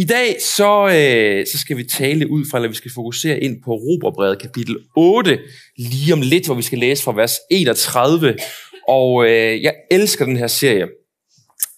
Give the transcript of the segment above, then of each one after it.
I dag så, øh, så skal vi tale ud fra, eller vi skal fokusere ind på Roberbrevet kapitel 8, lige om lidt, hvor vi skal læse fra vers 31. Og øh, jeg elsker den her serie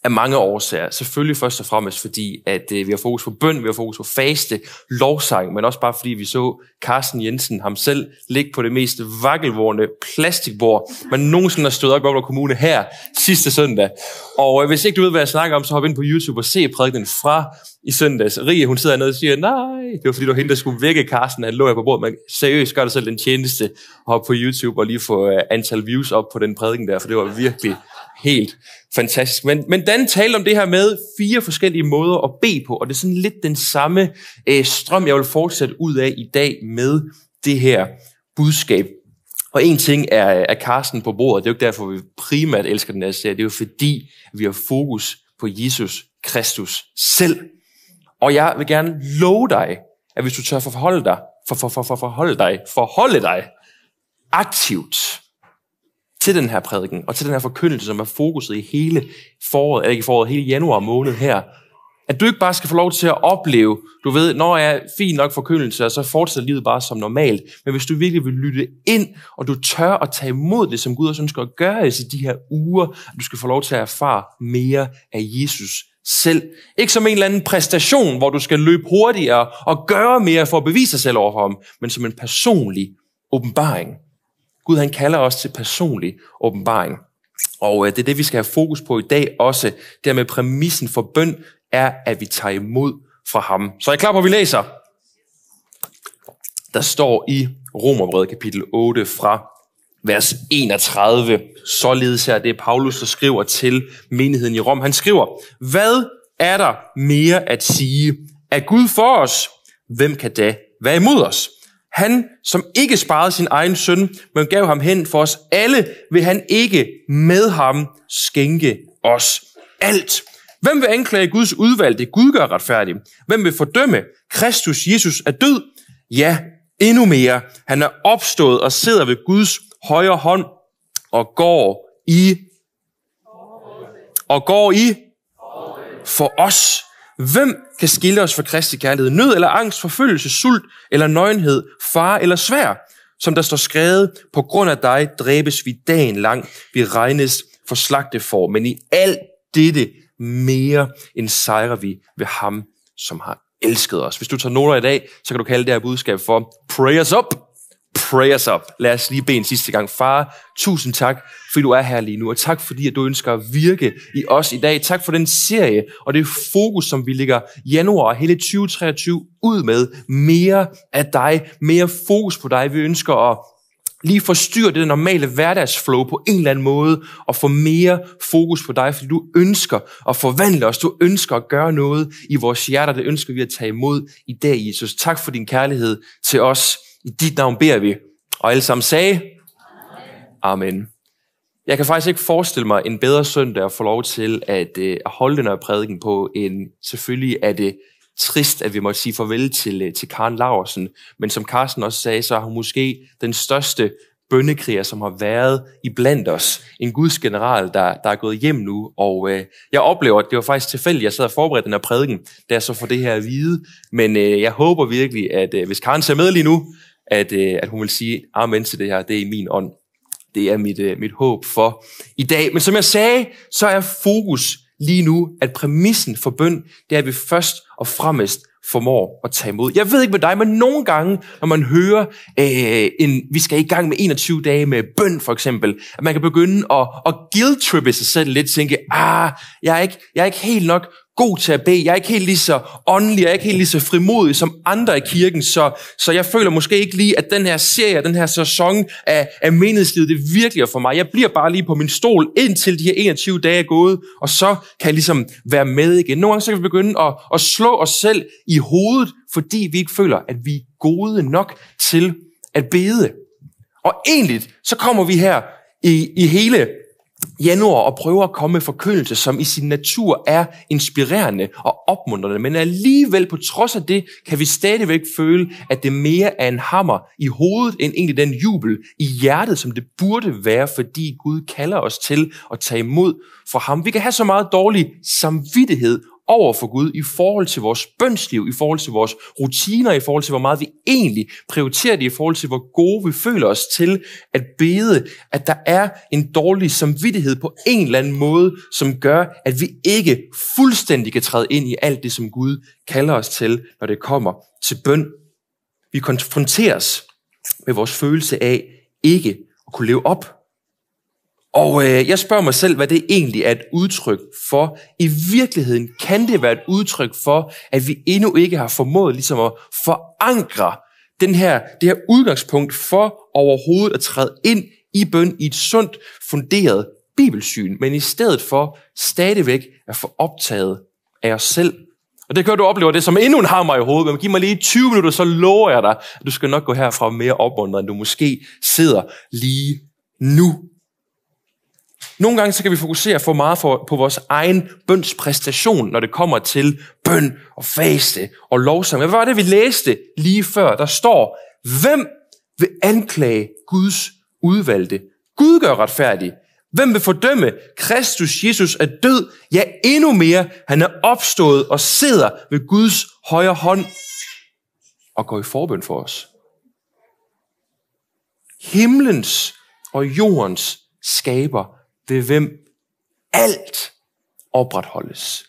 af mange årsager. Selvfølgelig først og fremmest fordi, at øh, vi har fokus på bøn, vi har fokus på faste, lovsang, men også bare fordi vi så Carsten Jensen, ham selv, ligge på det mest vakkelvorne plastikbord, man nogensinde har stået op i Aalborg Kommune her sidste søndag. Og øh, hvis ikke du ved, hvad jeg snakker om, så hop ind på YouTube og se prædiken fra i søndags. Rie, hun sidder nede og siger, nej, det var fordi, du var hende, der skulle vække Carsten, han lå her på bordet. Men seriøst, gør dig selv den tjeneste at hoppe på YouTube og lige få øh, antal views op på den prædiken der, for det var virkelig helt fantastisk. Men, men Dan talte om det her med fire forskellige måder at bede på, og det er sådan lidt den samme øh, strøm, jeg vil fortsætte ud af i dag med det her budskab. Og en ting er, er Carsten på bordet, det er jo ikke derfor, vi primært elsker den her serie, det er jo fordi, vi har fokus på Jesus Kristus selv. Og jeg vil gerne love dig, at hvis du tør forholde dig, for, for, for, for, forholde dig, forholde dig aktivt til den her prædiken, og til den her forkyndelse, som er fokuset i hele foråret, eller ikke foråret, hele januar måned her, at du ikke bare skal få lov til at opleve, du ved, når jeg er fin nok forkyndelse, og så fortsætter livet bare som normalt. Men hvis du virkelig vil lytte ind, og du tør at tage imod det, som Gud også ønsker at gøre i de her uger, at du skal få lov til at erfare mere af Jesus selv. Ikke som en eller anden præstation, hvor du skal løbe hurtigere og gøre mere for at bevise dig selv over for ham, men som en personlig åbenbaring. Gud han kalder os til personlig åbenbaring. Og øh, det er det, vi skal have fokus på i dag også. Det med præmissen for bøn er, at vi tager imod fra ham. Så er I klar på, at vi læser? Der står i Romerbrevet kapitel 8 fra vers 31. Således her, det er Paulus, der skriver til menigheden i Rom. Han skriver, hvad er der mere at sige? Er Gud for os? Hvem kan da være imod os? Han, som ikke sparede sin egen søn, men gav ham hen for os alle, vil han ikke med ham skænke os alt. Hvem vil anklage Guds udvalgte? Gud gør retfærdig. Hvem vil fordømme? Kristus Jesus er død. Ja, endnu mere. Han er opstået og sidder ved Guds højre hånd og går i og går i for os. Hvem kan skille os fra Kristi kærlighed? Nød eller angst, forfølgelse, sult eller nøgenhed, far eller svær? Som der står skrevet, på grund af dig dræbes vi dagen lang. Vi regnes for slagte for, men i alt dette mere end sejrer vi ved ham, som har elsket os. Hvis du tager noter i dag, så kan du kalde det her budskab for Pray us up. Pray us up. Lad os lige bede en sidste gang. Far, tusind tak, fordi du er her lige nu, og tak fordi, at du ønsker at virke i os i dag. Tak for den serie og det fokus, som vi ligger januar og hele 2023 ud med. Mere af dig, mere fokus på dig. Vi ønsker at lige forstyrre det normale hverdagsflow på en eller anden måde, og få mere fokus på dig, fordi du ønsker at forvandle os, du ønsker at gøre noget i vores hjerter, det ønsker vi at tage imod i dag, Jesus. Tak for din kærlighed til os. I dit navn beder vi. Og alle sammen sagde, Amen. Jeg kan faktisk ikke forestille mig en bedre søndag at få lov til at, øh, at holde den her prædiken på, end selvfølgelig er det trist, at vi måtte sige farvel til, øh, til Karen Laursen. Men som Carsten også sagde, så er hun måske den største bøndekriger, som har været i blandt os. En Guds general, der, der er gået hjem nu. Og øh, jeg oplever, at det var faktisk tilfældigt, jeg sad og forberedte den her prædiken, da jeg så får det her at vide. Men øh, jeg håber virkelig, at øh, hvis Karen ser med lige nu, at, øh, at hun vil sige amen til det her. Det er i min ånd. Det er mit, øh, mit håb for i dag. Men som jeg sagde, så er fokus lige nu, at præmissen for bøn, det er, at vi først og fremmest formår at tage imod. Jeg ved ikke med dig, men nogle gange, når man hører, øh, en, vi skal i gang med 21 dage med bøn for eksempel, at man kan begynde at, at guilt-trippe sig selv lidt, tænke, ah, jeg er, ikke, jeg er ikke helt nok god til at bede. Jeg er ikke helt lige så åndelig, jeg er ikke helt lige så frimodig som andre i kirken, så, så jeg føler måske ikke lige, at den her serie, den her sæson af, af menighedslivet, det virkelig er for mig. Jeg bliver bare lige på min stol, indtil de her 21 dage er gået, og så kan jeg ligesom være med igen. Nogle gange så kan vi begynde at, at slå os selv i hovedet, fordi vi ikke føler, at vi er gode nok til at bede. Og egentlig, så kommer vi her i, i hele januar og prøver at komme med forkyndelse, som i sin natur er inspirerende og opmuntrende. Men alligevel på trods af det, kan vi stadigvæk føle, at det mere er en hammer i hovedet, end egentlig den jubel i hjertet, som det burde være, fordi Gud kalder os til at tage imod for ham. Vi kan have så meget dårlig samvittighed over for Gud i forhold til vores bønsliv, i forhold til vores rutiner, i forhold til hvor meget vi egentlig prioriterer det, i forhold til hvor gode vi føler os til at bede, at der er en dårlig samvittighed på en eller anden måde, som gør, at vi ikke fuldstændig kan træde ind i alt det, som Gud kalder os til, når det kommer til bøn. Vi konfronteres med vores følelse af ikke at kunne leve op og øh, jeg spørger mig selv, hvad det egentlig er et udtryk for. I virkeligheden kan det være et udtryk for, at vi endnu ikke har formået ligesom at forankre den her, det her udgangspunkt for overhovedet at træde ind i bøn i et sundt funderet bibelsyn, men i stedet for stadigvæk at få optaget af os selv. Og det kan du opleve det som endnu en hammer i hovedet, men giv mig lige 20 minutter, så lover jeg dig, at du skal nok gå herfra mere opmuntret, end du måske sidder lige nu. Nogle gange så kan vi fokusere for meget for, på vores egen bøns præstation, når det kommer til bøn og faste og lovsang. Hvad var det, vi læste lige før? Der står, hvem vil anklage Guds udvalgte? Gud gør retfærdig. Hvem vil fordømme? Kristus Jesus er død. Ja, endnu mere. Han er opstået og sidder ved Guds højre hånd og går i forbøn for os. Himlens og jordens skaber ved hvem alt opretholdes.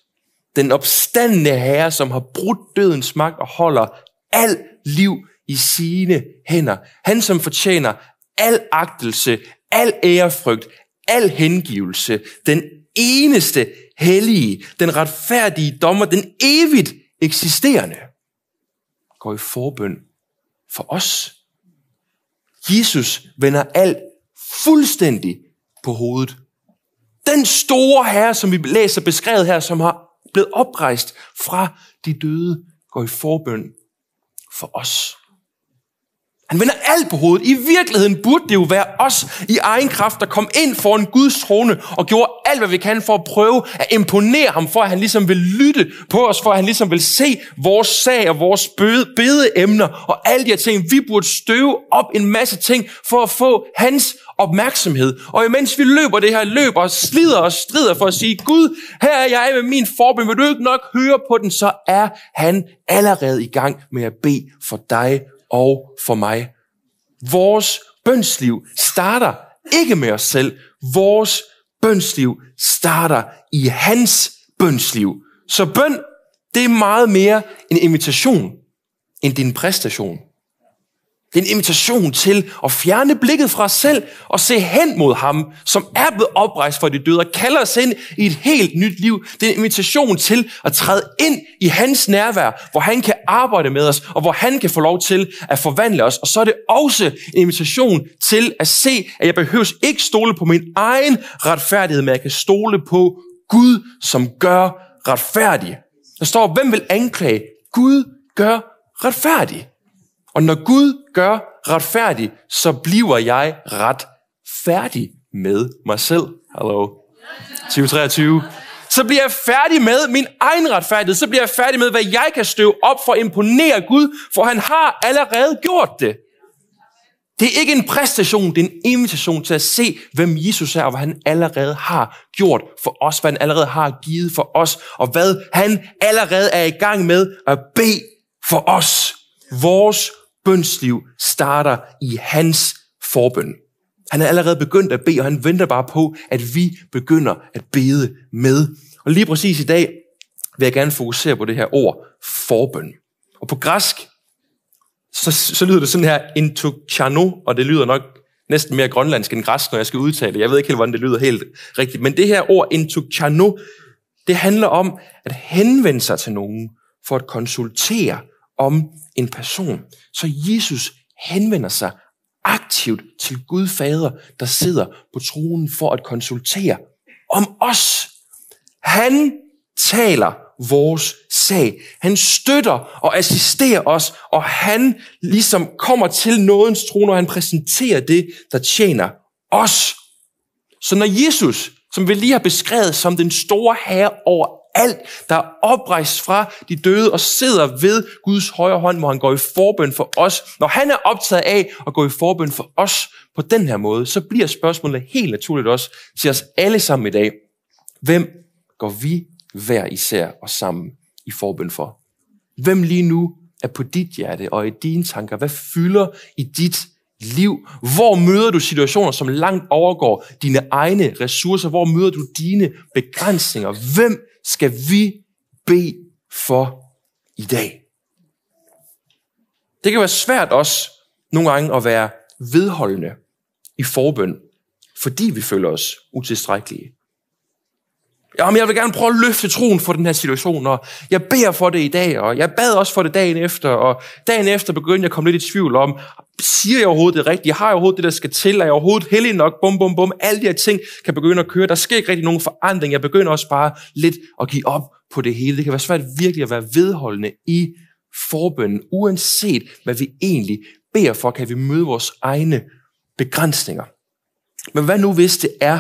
Den opstandende herre, som har brudt dødens magt og holder alt liv i sine hænder. Han, som fortjener al agtelse, al ærefrygt, al hengivelse. Den eneste hellige, den retfærdige dommer, den evigt eksisterende, går i forbøn for os. Jesus vender alt fuldstændig på hovedet den store herre, som vi læser beskrevet her, som har blevet oprejst fra de døde, går i forbøn for os. Han vender alt på hovedet. I virkeligheden burde det jo være os i egen kraft, der kom ind foran Guds trone og gjorde alt, hvad vi kan for at prøve at imponere ham, for at han ligesom vil lytte på os, for at han ligesom vil se vores sag og vores bedeemner og alle de her ting. Vi burde støve op en masse ting for at få hans opmærksomhed. Og imens vi løber det her løb og slider og strider for at sige, Gud, her er jeg med min forbøn, vil du ikke nok høre på den, så er han allerede i gang med at bede for dig og for mig. Vores bønsliv starter ikke med os selv. Vores bønsliv starter i hans bønsliv. Så bøn, det er meget mere en invitation end din præstation. Det er en invitation til at fjerne blikket fra os selv og se hen mod ham, som er blevet oprejst for de døde og kalder os ind i et helt nyt liv. Det er en invitation til at træde ind i hans nærvær, hvor han kan arbejde med os, og hvor han kan få lov til at forvandle os. Og så er det også en invitation til at se, at jeg behøver ikke stole på min egen retfærdighed, men jeg kan stole på Gud, som gør retfærdig. Der står, hvem vil anklage? Gud gør retfærdig. Og når Gud gør retfærdig, så bliver jeg ret færdig med mig selv. Hallo. 2023. Så bliver jeg færdig med min egen retfærdighed. Så bliver jeg færdig med, hvad jeg kan støve op for at imponere Gud, for han har allerede gjort det. Det er ikke en præstation, det er en invitation til at se, hvem Jesus er, og hvad han allerede har gjort for os, hvad han allerede har givet for os, og hvad han allerede er i gang med at bede for os. Vores bønsliv starter i hans forbøn. Han er allerede begyndt at bede, og han venter bare på, at vi begynder at bede med. Og lige præcis i dag vil jeg gerne fokusere på det her ord, forbøn. Og på græsk, så, så lyder det sådan her, intukchano, og det lyder nok næsten mere grønlandsk end græsk, når jeg skal udtale det. Jeg ved ikke helt, hvordan det lyder helt rigtigt. Men det her ord, intukchano, det handler om at henvende sig til nogen for at konsultere om en person. Så Jesus henvender sig aktivt til Gud Fader, der sidder på tronen for at konsultere om os. Han taler vores sag. Han støtter og assisterer os, og han ligesom kommer til nådens trone, og han præsenterer det, der tjener os. Så når Jesus, som vi lige har beskrevet som den store herre over alt, der er oprejst fra de døde og sidder ved Guds højre hånd, hvor han går i forbøn for os. Når han er optaget af at gå i forbøn for os på den her måde, så bliver spørgsmålet helt naturligt også til os alle sammen i dag. Hvem går vi hver især og sammen i forbøn for? Hvem lige nu er på dit hjerte og i dine tanker? Hvad fylder i dit liv? Hvor møder du situationer, som langt overgår dine egne ressourcer? Hvor møder du dine begrænsninger? Hvem skal vi bede for i dag? Det kan være svært også nogle gange at være vedholdende i forbøn, fordi vi føler os utilstrækkelige. Jamen, jeg vil gerne prøve at løfte troen for den her situation, og jeg beder for det i dag, og jeg bad også for det dagen efter, og dagen efter begyndte jeg at komme lidt i tvivl om, siger jeg overhovedet det rigtige? Har jeg overhovedet det, der skal til? Er jeg overhovedet heldig nok? Bum, bum, bum. Alle de her ting kan begynde at køre. Der sker ikke rigtig nogen forandring. Jeg begynder også bare lidt at give op på det hele. Det kan være svært virkelig at være vedholdende i forbønden, uanset hvad vi egentlig beder for, kan vi møde vores egne begrænsninger. Men hvad nu hvis det er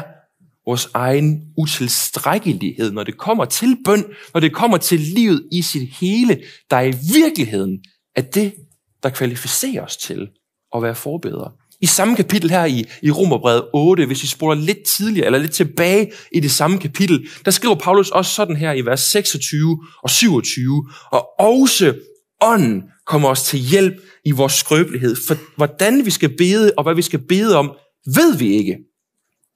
vores egen utilstrækkelighed, når det kommer til bøn, når det kommer til livet i sit hele, der i virkeligheden er det, der kvalificerer os til at være forbedre. I samme kapitel her i, i Romerbrevet 8, hvis vi spoler lidt tidligere, eller lidt tilbage i det samme kapitel, der skriver Paulus også sådan her i vers 26 og 27, og også ånden kommer os til hjælp i vores skrøbelighed. For hvordan vi skal bede, og hvad vi skal bede om, ved vi ikke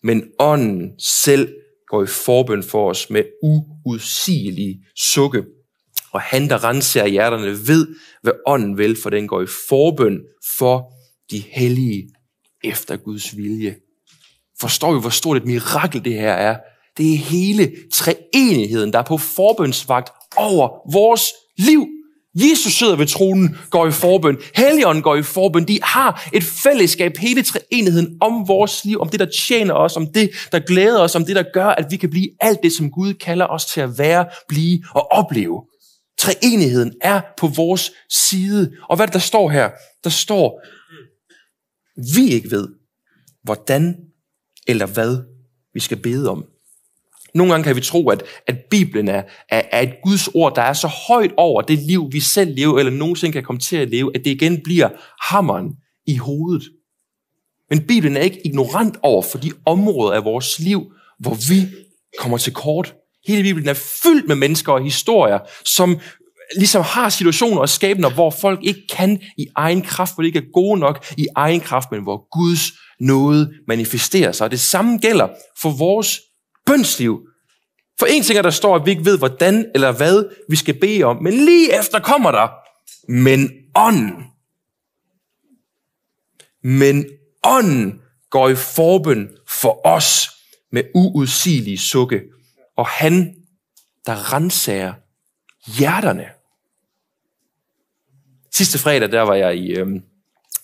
men ånden selv går i forbøn for os med uudsigelige sukke. Og han, der renser hjerterne, ved, hvad ånden vil, for den går i forbøn for de hellige efter Guds vilje. Forstår vi, hvor stort et mirakel det her er? Det er hele treenigheden, der er på forbønsvagt over vores liv. Jesus sidder ved tronen, går i forbøn. Helligånden går i forbøn. De har et fællesskab, hele treenigheden om vores liv, om det, der tjener os, om det, der glæder os, om det, der gør, at vi kan blive alt det, som Gud kalder os til at være, blive og opleve. Treenigheden er på vores side. Og hvad der står her? Der står, vi ikke ved, hvordan eller hvad vi skal bede om. Nogle gange kan vi tro, at, at Bibelen er, er, er et Guds ord, der er så højt over det liv, vi selv lever, eller nogensinde kan komme til at leve, at det igen bliver hammeren i hovedet. Men Bibelen er ikke ignorant over for de områder af vores liv, hvor vi kommer til kort. Hele Bibelen er fyldt med mennesker og historier, som ligesom har situationer og skæbner, hvor folk ikke kan i egen kraft, hvor de ikke er gode nok i egen kraft, men hvor Guds nåde manifesterer sig. Og det samme gælder for vores bønsliv. For en ting er, der står, at vi ikke ved, hvordan eller hvad vi skal bede om. Men lige efter kommer der, men ånden. Men ånden går i forbøn for os med uudsigelige sukke. Og han, der renser hjerterne. Sidste fredag, der var jeg i, øh,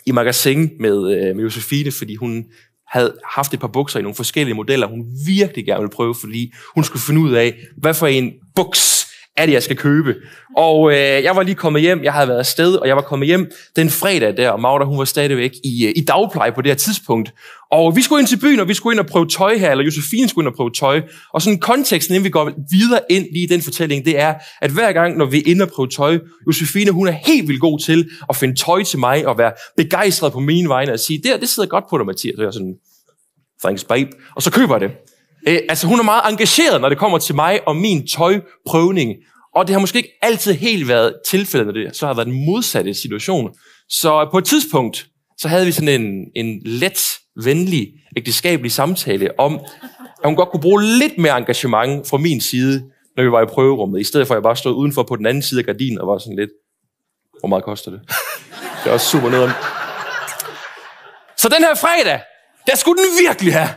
i magasin med, øh, med Josefine, fordi hun havde haft et par bukser i nogle forskellige modeller, hun virkelig gerne ville prøve, fordi hun skulle finde ud af, hvad for en buks er det, jeg skal købe. Og øh, jeg var lige kommet hjem, jeg havde været afsted, og jeg var kommet hjem den fredag der, og Magda, hun var stadigvæk i, øh, i dagpleje på det her tidspunkt. Og vi skulle ind til byen, og vi skulle ind og prøve tøj her, eller Josefine skulle ind og prøve tøj. Og sådan konteksten, inden vi går videre ind lige i den fortælling, det er, at hver gang, når vi er inde og prøve tøj, Josefine, hun er helt vildt god til at finde tøj til mig, og være begejstret på mine vegne, og sige, det, det sidder godt på dig, Mathias. Og jeg sådan, thanks babe. Og så køber jeg det. Øh, altså hun er meget engageret, når det kommer til mig og min tøjprøvning. Og det har måske ikke altid helt været tilfældet, når det så har været en modsatte situation. Så på et tidspunkt, så havde vi sådan en, en let, venlig, ægteskabelig samtale om, at hun godt kunne bruge lidt mere engagement fra min side, når vi var i prøverummet, i stedet for at jeg bare stod udenfor på den anden side af gardinen og var sådan lidt, hvor meget koster det? det er også super nederen. Så den her fredag, der skulle den virkelig have.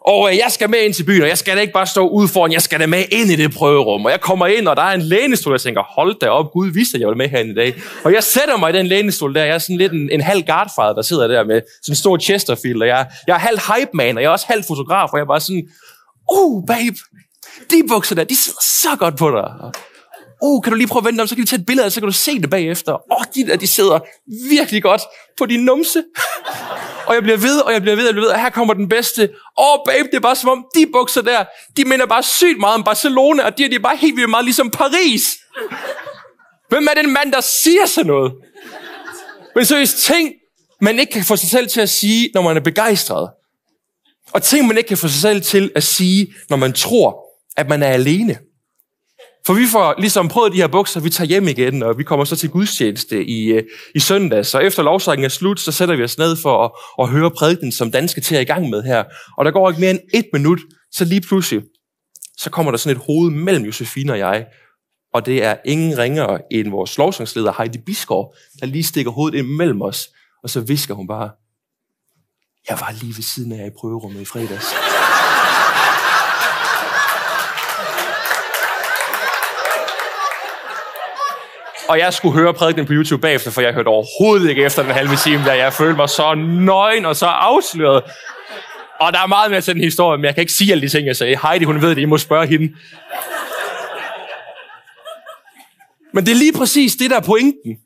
Og øh, jeg skal med ind til byen, og jeg skal da ikke bare stå ude foran, jeg skal da med ind i det prøverum. Og jeg kommer ind, og der er en lænestol, og jeg tænker, hold da op, Gud vidste, at jeg var med herinde i dag. Og jeg sætter mig i den lænestol der, jeg er sådan lidt en, en halv guardfader, der sidder der med sådan en stor Chesterfield, og jeg, jeg er halv hype man, og jeg er også halv fotograf, og jeg er bare sådan, uh, babe, de bukser der, de sidder så godt på dig oh, kan du lige prøve at vente om, så kan vi tage et billede, af, så kan du se det bagefter. Åh, oh, de der, de sidder virkelig godt på din numse og jeg bliver ved, og jeg bliver ved, og jeg bliver ved, og her kommer den bedste. Åh, oh, babe, det er bare som om, de bukser der, de minder bare sygt meget om Barcelona, og de, de er bare helt vildt meget ligesom Paris. Hvem er den mand, der siger sådan noget? Men seriøst, ting, man ikke kan få sig selv til at sige, når man er begejstret. Og ting, man ikke kan få sig selv til at sige, når man tror, at man er alene. For vi får ligesom prøvet de her bukser, vi tager hjem igen, og vi kommer så til gudstjeneste i, øh, i søndag. Så efter lovsangen er slut, så sætter vi os ned for at, at høre prædiken, som danske til er i gang med her. Og der går ikke mere end et minut, så lige pludselig, så kommer der sådan et hoved mellem Josefine og jeg. Og det er ingen ringere end vores lovsangsleder Heidi Biskov, der lige stikker hovedet ind mellem os. Og så visker hun bare, jeg var lige ved siden af jer i prøverummet i fredags. Og jeg skulle høre prædiken på YouTube bagefter, for jeg hørte overhovedet ikke efter den halve time, da jeg følte mig så nøgen og så afsløret. Og der er meget mere til den historie, men jeg kan ikke sige alle de ting, jeg sagde. Heidi, hun ved det, I må spørge hende. Men det er lige præcis det, der er pointen.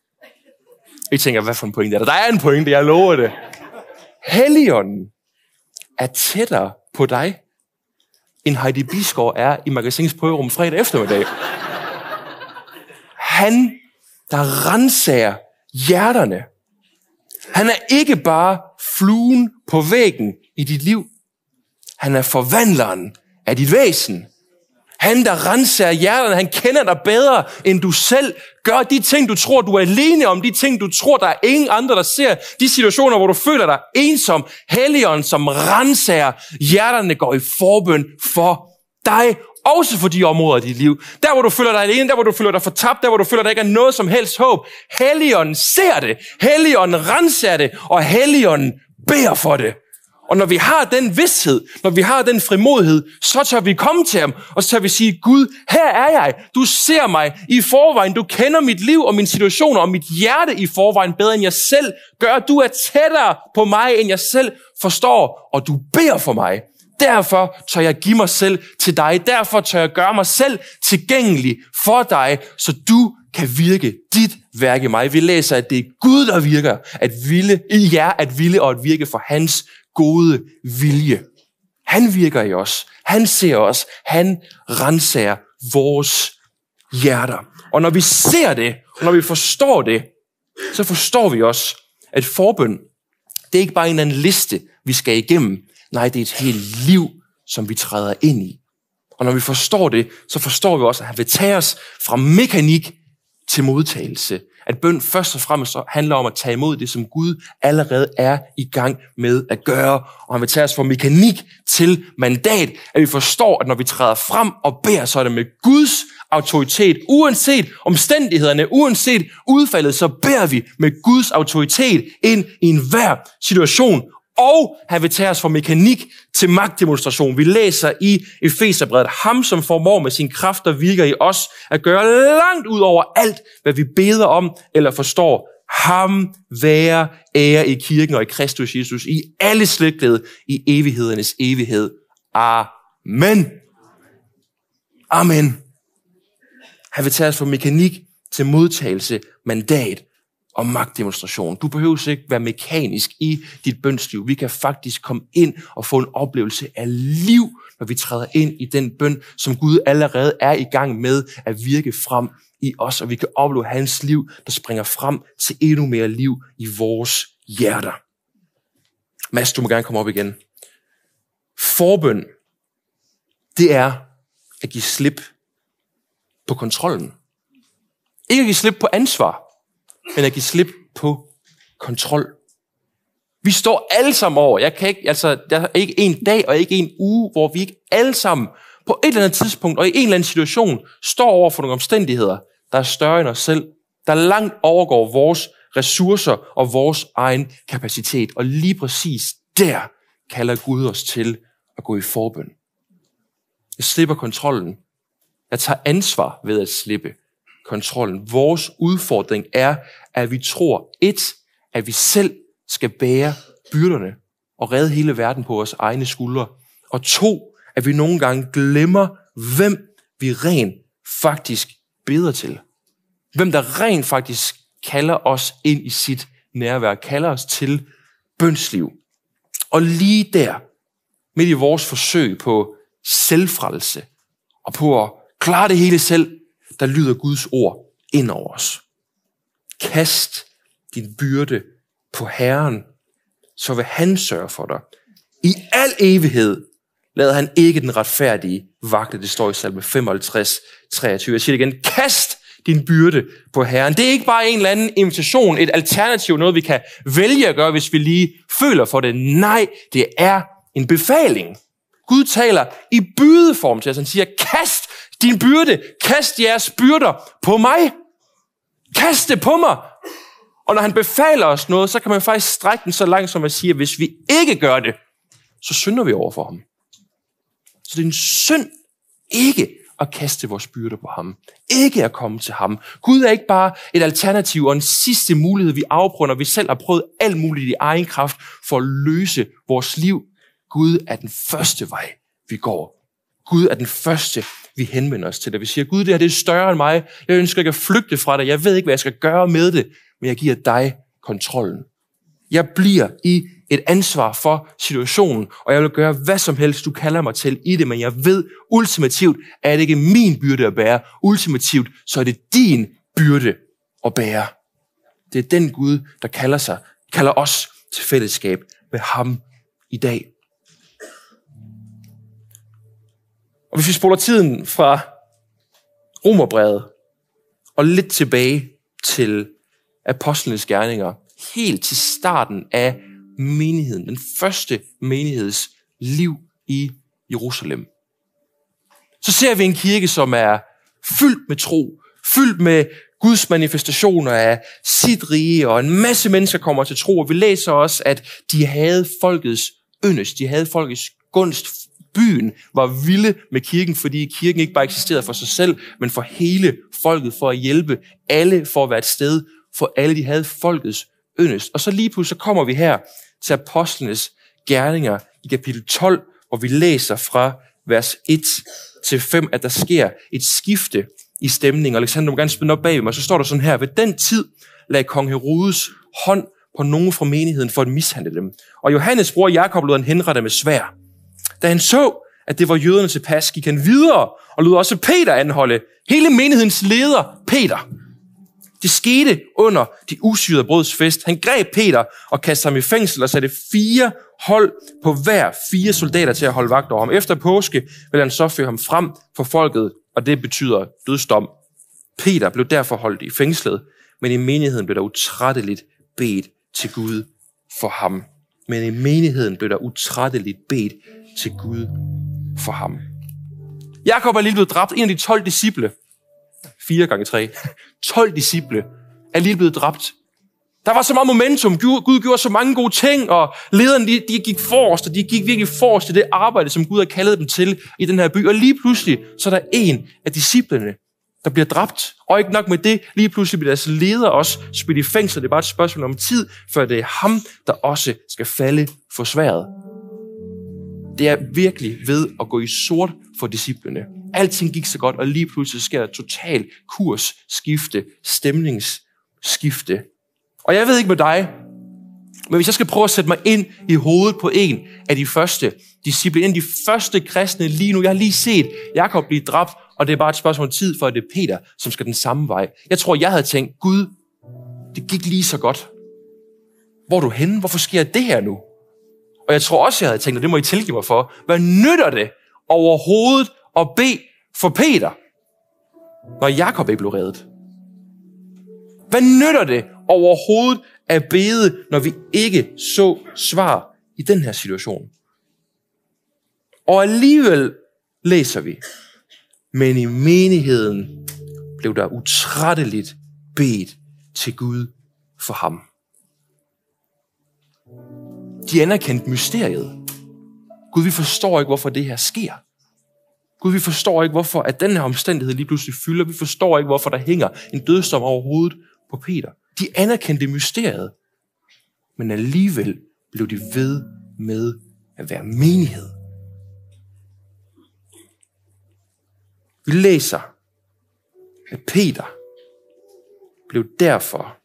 I tænker, hvad for en pointe er der? Der er en pointe, jeg lover det. Helligånden er tættere på dig, end Heidi Bisgaard er i Magasins prøverum fredag eftermiddag. Han der renser hjerterne. Han er ikke bare fluen på væggen i dit liv. Han er forvandleren af dit væsen. Han, der renser hjerterne, han kender dig bedre, end du selv gør. De ting, du tror, du er alene om, de ting, du tror, der er ingen andre, der ser, de situationer, hvor du føler dig ensom, helligånden, som renser hjerterne, går i forbøn for dig også for de områder i dit liv. Der, hvor du føler dig alene, der, hvor du føler dig fortabt, der, hvor du føler, der ikke er noget som helst håb. Helligånden ser det. Helligånden renser det. Og Helligånden beder for det. Og når vi har den vidshed, når vi har den frimodighed, så tør vi komme til ham, og så tør vi sige, Gud, her er jeg. Du ser mig i forvejen. Du kender mit liv og min situation og mit hjerte i forvejen bedre, end jeg selv gør. Du er tættere på mig, end jeg selv forstår, og du beder for mig. Derfor tør jeg give mig selv til dig. Derfor tør jeg gøre mig selv tilgængelig for dig, så du kan virke dit værk i mig. Vi læser, at det er Gud, der virker at ville, i jer at ville og at virke for hans gode vilje. Han virker i os. Han ser os. Han renser vores hjerter. Og når vi ser det, og når vi forstår det, så forstår vi også, at forbøn, det er ikke bare en eller anden liste, vi skal igennem. Nej, det er et helt liv, som vi træder ind i. Og når vi forstår det, så forstår vi også, at han vil tage os fra mekanik til modtagelse. At bøn først og fremmest handler om at tage imod det, som Gud allerede er i gang med at gøre. Og han vil tage os fra mekanik til mandat. At vi forstår, at når vi træder frem og beder, så er det med Guds autoritet. Uanset omstændighederne, uanset udfaldet, så beder vi med Guds autoritet ind i enhver situation og han vil tage os fra mekanik til magtdemonstration. Vi læser i Efeserbrevet, ham som formår med sin kraft og virker i os, at gøre langt ud over alt, hvad vi beder om eller forstår. Ham være ære i kirken og i Kristus Jesus, i alle slægtled, i evighedernes evighed. Amen. Amen. Han vil tage os fra mekanik til modtagelse, mandat og magtdemonstration. Du behøver ikke være mekanisk i dit bønsliv. Vi kan faktisk komme ind og få en oplevelse af liv, når vi træder ind i den bøn, som Gud allerede er i gang med at virke frem i os, og vi kan opleve hans liv, der springer frem til endnu mere liv i vores hjerter. Mads, du må gerne komme op igen. Forbøn, det er at give slip på kontrollen. Ikke at give slip på ansvar men at give slip på kontrol. Vi står alle sammen over. Jeg kan ikke, altså, der er ikke en dag og ikke en uge, hvor vi ikke alle sammen på et eller andet tidspunkt og i en eller anden situation står over for nogle omstændigheder, der er større end os selv, der langt overgår vores ressourcer og vores egen kapacitet. Og lige præcis der kalder Gud os til at gå i forbøn. Jeg slipper kontrollen. Jeg tager ansvar ved at slippe kontrollen. Vores udfordring er, at vi tror, et, at vi selv skal bære byrderne og redde hele verden på vores egne skuldre. Og to, at vi nogle gange glemmer, hvem vi rent faktisk beder til. Hvem der rent faktisk kalder os ind i sit nærvær, kalder os til bønsliv. Og lige der, midt i vores forsøg på selvfrelse og på at klare det hele selv, der lyder Guds ord ind over os. Kast din byrde på Herren, så vil han sørge for dig. I al evighed lader han ikke den retfærdige vagte. Det står i salme 55, 23. Jeg siger det igen. Kast din byrde på Herren. Det er ikke bare en eller anden invitation, et alternativ, noget vi kan vælge at gøre, hvis vi lige føler for det. Nej, det er en befaling. Gud taler i bydeform til os. Han siger, kast din byrde, kast jeres byrder på mig. Kast det på mig. Og når han befaler os noget, så kan man faktisk strække den så langt, som at sige, at hvis vi ikke gør det, så synder vi over for ham. Så det er en synd ikke at kaste vores byrder på ham. Ikke at komme til ham. Gud er ikke bare et alternativ og en sidste mulighed, vi afprøver, når vi selv har prøvet alt muligt i egen kraft for at løse vores liv. Gud er den første vej, vi går. Gud er den første, vi henvender os til. dig. vi siger, Gud, det her det er større end mig. Jeg ønsker ikke at flygte fra dig. Jeg ved ikke, hvad jeg skal gøre med det. Men jeg giver dig kontrollen. Jeg bliver i et ansvar for situationen, og jeg vil gøre hvad som helst, du kalder mig til i det, men jeg ved ultimativt, at det ikke er min byrde at bære. Ultimativt, så er det din byrde at bære. Det er den Gud, der kalder sig, kalder os til fællesskab med ham i dag. Og hvis vi spoler tiden fra Romerbrevet og lidt tilbage til apostlenes gerninger, helt til starten af menigheden, den første menigheds liv i Jerusalem. Så ser vi en kirke, som er fyldt med tro, fyldt med Guds manifestationer af sit rige, og en masse mennesker kommer til tro, og vi læser også, at de havde folkets yndest, de havde folkets gunst. Byen var vilde med kirken, fordi kirken ikke bare eksisterede for sig selv, men for hele folket, for at hjælpe alle, for at være et sted for alle. De havde folkets yndest. Og så lige pludselig så kommer vi her til apostlenes gerninger i kapitel 12, hvor vi læser fra vers 1 til 5, at der sker et skifte i stemningen. Alexander må gerne spænde op bag mig, så står der sådan her, ved den tid lagde kong Herodes hånd på nogen fra menigheden for at mishandle dem. Og Johannes bror Jakob lod han henrette med svær. Da han så, at det var jøderne til pas, gik han videre og lod også Peter anholde. Hele menighedens leder, Peter. Det skete under de usyrede brøds fest. Han greb Peter og kastede ham i fængsel og satte fire hold på hver fire soldater til at holde vagt over ham. Efter påske vil han så føre ham frem for folket, og det betyder dødsdom. Peter blev derfor holdt i fængslet, men i menigheden blev der utrætteligt bedt til Gud for ham. Men i menigheden blev der utrætteligt bedt til Gud for ham. Jakob er lige blevet dræbt, en af de 12 disciple. 4 gange 3. 12 disciple er lige blevet dræbt. Der var så meget momentum. Gud gjorde så mange gode ting, og lederne de, de gik forrest, og de gik virkelig forrest i det arbejde, som Gud har kaldet dem til i den her by. Og lige pludselig, så er der en af disciplene, der bliver dræbt. Og ikke nok med det, lige pludselig bliver deres leder også spillet i fængsel. Det er bare et spørgsmål om tid, før det er ham, der også skal falde for sværet. Det er virkelig ved at gå i sort for disciplene. Alting gik så godt, og lige pludselig sker der total kursskifte, stemningsskifte. Og jeg ved ikke med dig, men hvis jeg skal prøve at sætte mig ind i hovedet på en af de første disciple, en af de første kristne lige nu, jeg har lige set Jakob blive dræbt, og det er bare et spørgsmål om tid, for at det er Peter, som skal den samme vej. Jeg tror, jeg havde tænkt, Gud, det gik lige så godt. Hvor er du henne? Hvorfor sker det her nu? Og jeg tror også, jeg havde tænkt, og det må I tilgive mig for, hvad nytter det overhovedet at bede for Peter, når Jakob ikke blev reddet? Hvad nytter det overhovedet at bede, når vi ikke så svar i den her situation? Og alligevel læser vi, men i menigheden blev der utrætteligt bedt til Gud for ham. De anerkendte mysteriet. Gud, vi forstår ikke, hvorfor det her sker. Gud, vi forstår ikke, hvorfor at den her omstændighed lige pludselig fylder. Vi forstår ikke, hvorfor der hænger en dødsdom over hovedet på Peter. De anerkendte mysteriet, men alligevel blev de ved med at være menighed. Vi læser, at Peter blev derfor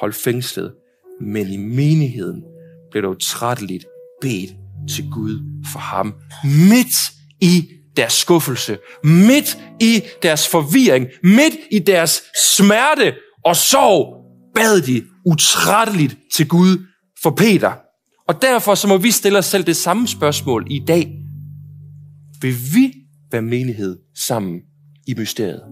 holdt fængslet, men i menigheden blev der utrætteligt bedt til Gud for ham. Midt i deres skuffelse, midt i deres forvirring, midt i deres smerte og sorg, bad de utrætteligt til Gud for Peter. Og derfor så må vi stille os selv det samme spørgsmål i dag. vil vi være menighed sammen i mysteriet.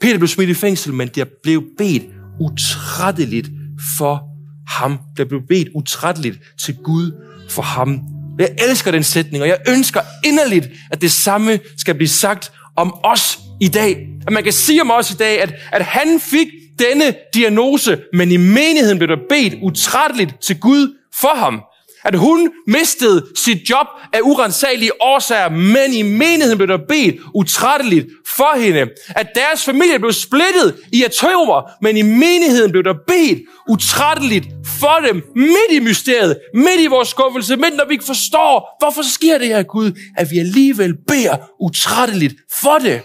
Peter blev smidt i fængsel, men der blev bedt utrætteligt for ham. Der blev bedt utrætteligt til Gud for ham. Jeg elsker den sætning, og jeg ønsker inderligt, at det samme skal blive sagt om os i dag. At man kan sige om os i dag, at, at han fik denne diagnose, men i menigheden blev der bedt utrætteligt til Gud for ham. At hun mistede sit job af urensagelige årsager, men i menigheden blev der bedt utrætteligt for hende. At deres familie blev splittet i atomer, men i menigheden blev der bedt utrætteligt for dem. Midt i mysteriet, midt i vores skuffelse, midt når vi ikke forstår, hvorfor sker det her Gud, at vi alligevel beder utrætteligt for det.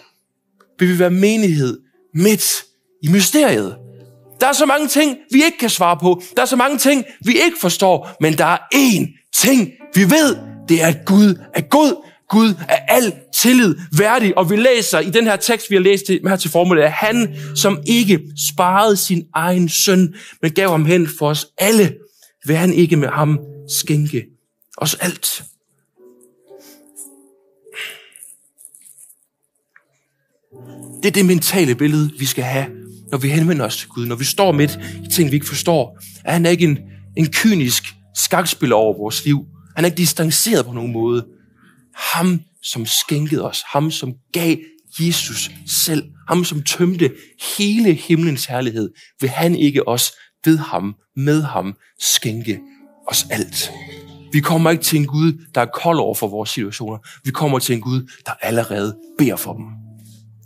Vil vi være menighed midt i mysteriet? Der er så mange ting, vi ikke kan svare på. Der er så mange ting, vi ikke forstår. Men der er én ting, vi ved. Det er, at Gud er god. Gud er al tillid værdig. Og vi læser i den her tekst, vi har læst her til formålet, at han, som ikke sparede sin egen søn, men gav ham hen for os alle, vil han ikke med ham skænke os alt. Det er det mentale billede, vi skal have når vi henvender os til Gud, når vi står midt i ting, vi ikke forstår, at han er ikke en, en kynisk skakspiller over vores liv. Han er ikke distanceret på nogen måde. Ham, som skænkede os. Ham, som gav Jesus selv. Ham, som tømte hele himlens herlighed. Vil han ikke os ved ham, med ham, skænke os alt. Vi kommer ikke til en Gud, der er kold over for vores situationer. Vi kommer til en Gud, der allerede beder for dem.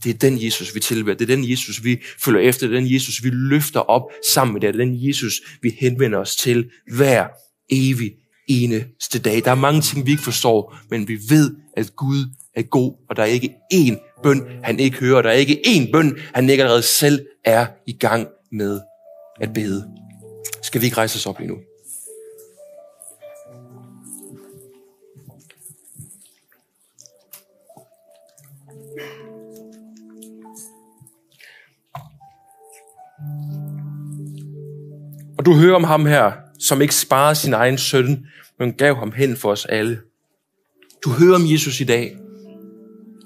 Det er den Jesus, vi tilbeder. Det er den Jesus, vi følger efter. Det er den Jesus, vi løfter op sammen med. Det er den Jesus, vi henvender os til hver evig eneste dag. Der er mange ting, vi ikke forstår, men vi ved, at Gud er god, og der er ikke én bøn, han ikke hører. Der er ikke én bøn, han ikke allerede selv er i gang med at bede. Skal vi ikke rejse os op lige nu? Du hører om ham her, som ikke sparede sin egen søn, men gav ham hen for os alle. Du hører om Jesus i dag.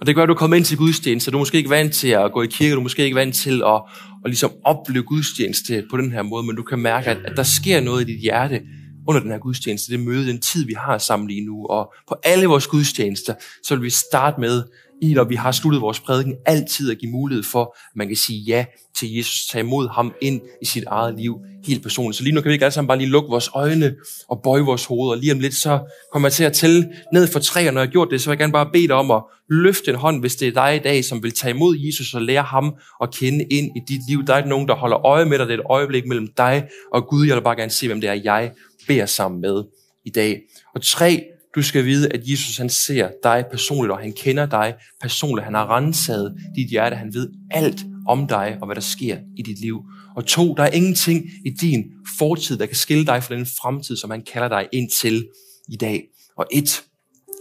Og det gør, at du kommer ind til gudstjeneste. Du er måske ikke vant til at gå i kirke, du er måske ikke vant til at, at ligesom opleve gudstjeneste på den her måde, men du kan mærke, at, at der sker noget i dit hjerte under den her gudstjeneste, det møde, den tid, vi har sammen lige nu. Og på alle vores gudstjenester, så vil vi starte med i, når vi har sluttet vores prædiken, altid at give mulighed for, at man kan sige ja til Jesus, tage imod ham ind i sit eget liv, helt personligt. Så lige nu kan vi ikke alle sammen bare lige lukke vores øjne og bøje vores hoved, og lige om lidt så kommer jeg til at tælle ned for tre, og når jeg har gjort det, så vil jeg gerne bare bede dig om at løfte en hånd, hvis det er dig i dag, som vil tage imod Jesus og lære ham at kende ind i dit liv. Der er ikke nogen, der holder øje med dig, det er et øjeblik mellem dig og Gud. Jeg vil bare gerne se, hvem det er, jeg beder sammen med i dag. Og tre, du skal vide, at Jesus han ser dig personligt, og han kender dig personligt. Han har renset dit hjerte. Han ved alt om dig og hvad der sker i dit liv. Og to, der er ingenting i din fortid, der kan skille dig fra den fremtid, som han kalder dig ind til i dag. Og et,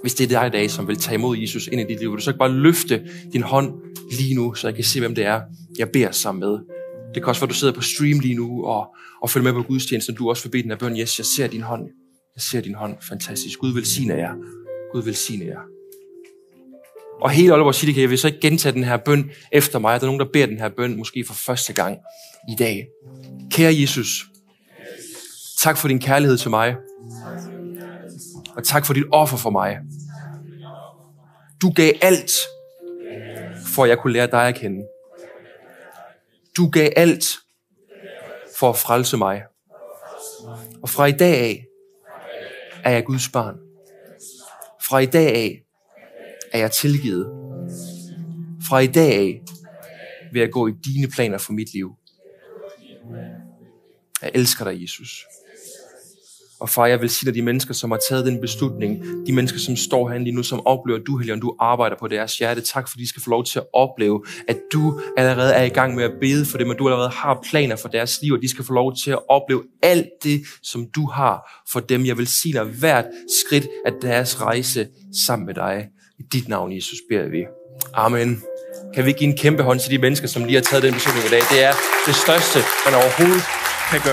hvis det er dig i dag, som vil tage imod Jesus ind i dit liv, vil du så ikke bare løfte din hånd lige nu, så jeg kan se, hvem det er, jeg beder sammen med. Det kan også være, at du sidder på stream lige nu og, og følger med på gudstjenesten, du også forbi den af bøn. Yes, jeg ser din hånd. Jeg ser din hånd. Fantastisk. Gud velsigne jer. Gud velsigne jer. Og hele Aalborg City kan jeg vil så ikke gentage den her bøn efter mig. Der er nogen, der beder den her bøn måske for første gang i dag. Kære Jesus, tak for din kærlighed til mig. Og tak for dit offer for mig. Du gav alt, for at jeg kunne lære dig at kende. Du gav alt for at frelse mig. Og fra i dag af er jeg Guds barn. Fra i dag af er jeg tilgivet. Fra i dag af vil jeg gå i dine planer for mit liv. Jeg elsker dig, Jesus. Og far, jeg vil sige dig de mennesker, som har taget den beslutning, de mennesker, som står herinde lige nu, som oplever, at du, Helion, du arbejder på deres hjerte. Tak, fordi de skal få lov til at opleve, at du allerede er i gang med at bede for dem, og du allerede har planer for deres liv, og de skal få lov til at opleve alt det, som du har for dem. Jeg vil sige dig hvert skridt af deres rejse sammen med dig. I dit navn, Jesus, beder vi. Amen. Kan vi give en kæmpe hånd til de mennesker, som lige har taget den beslutning i dag? Det er det største, man overhovedet kan gøre.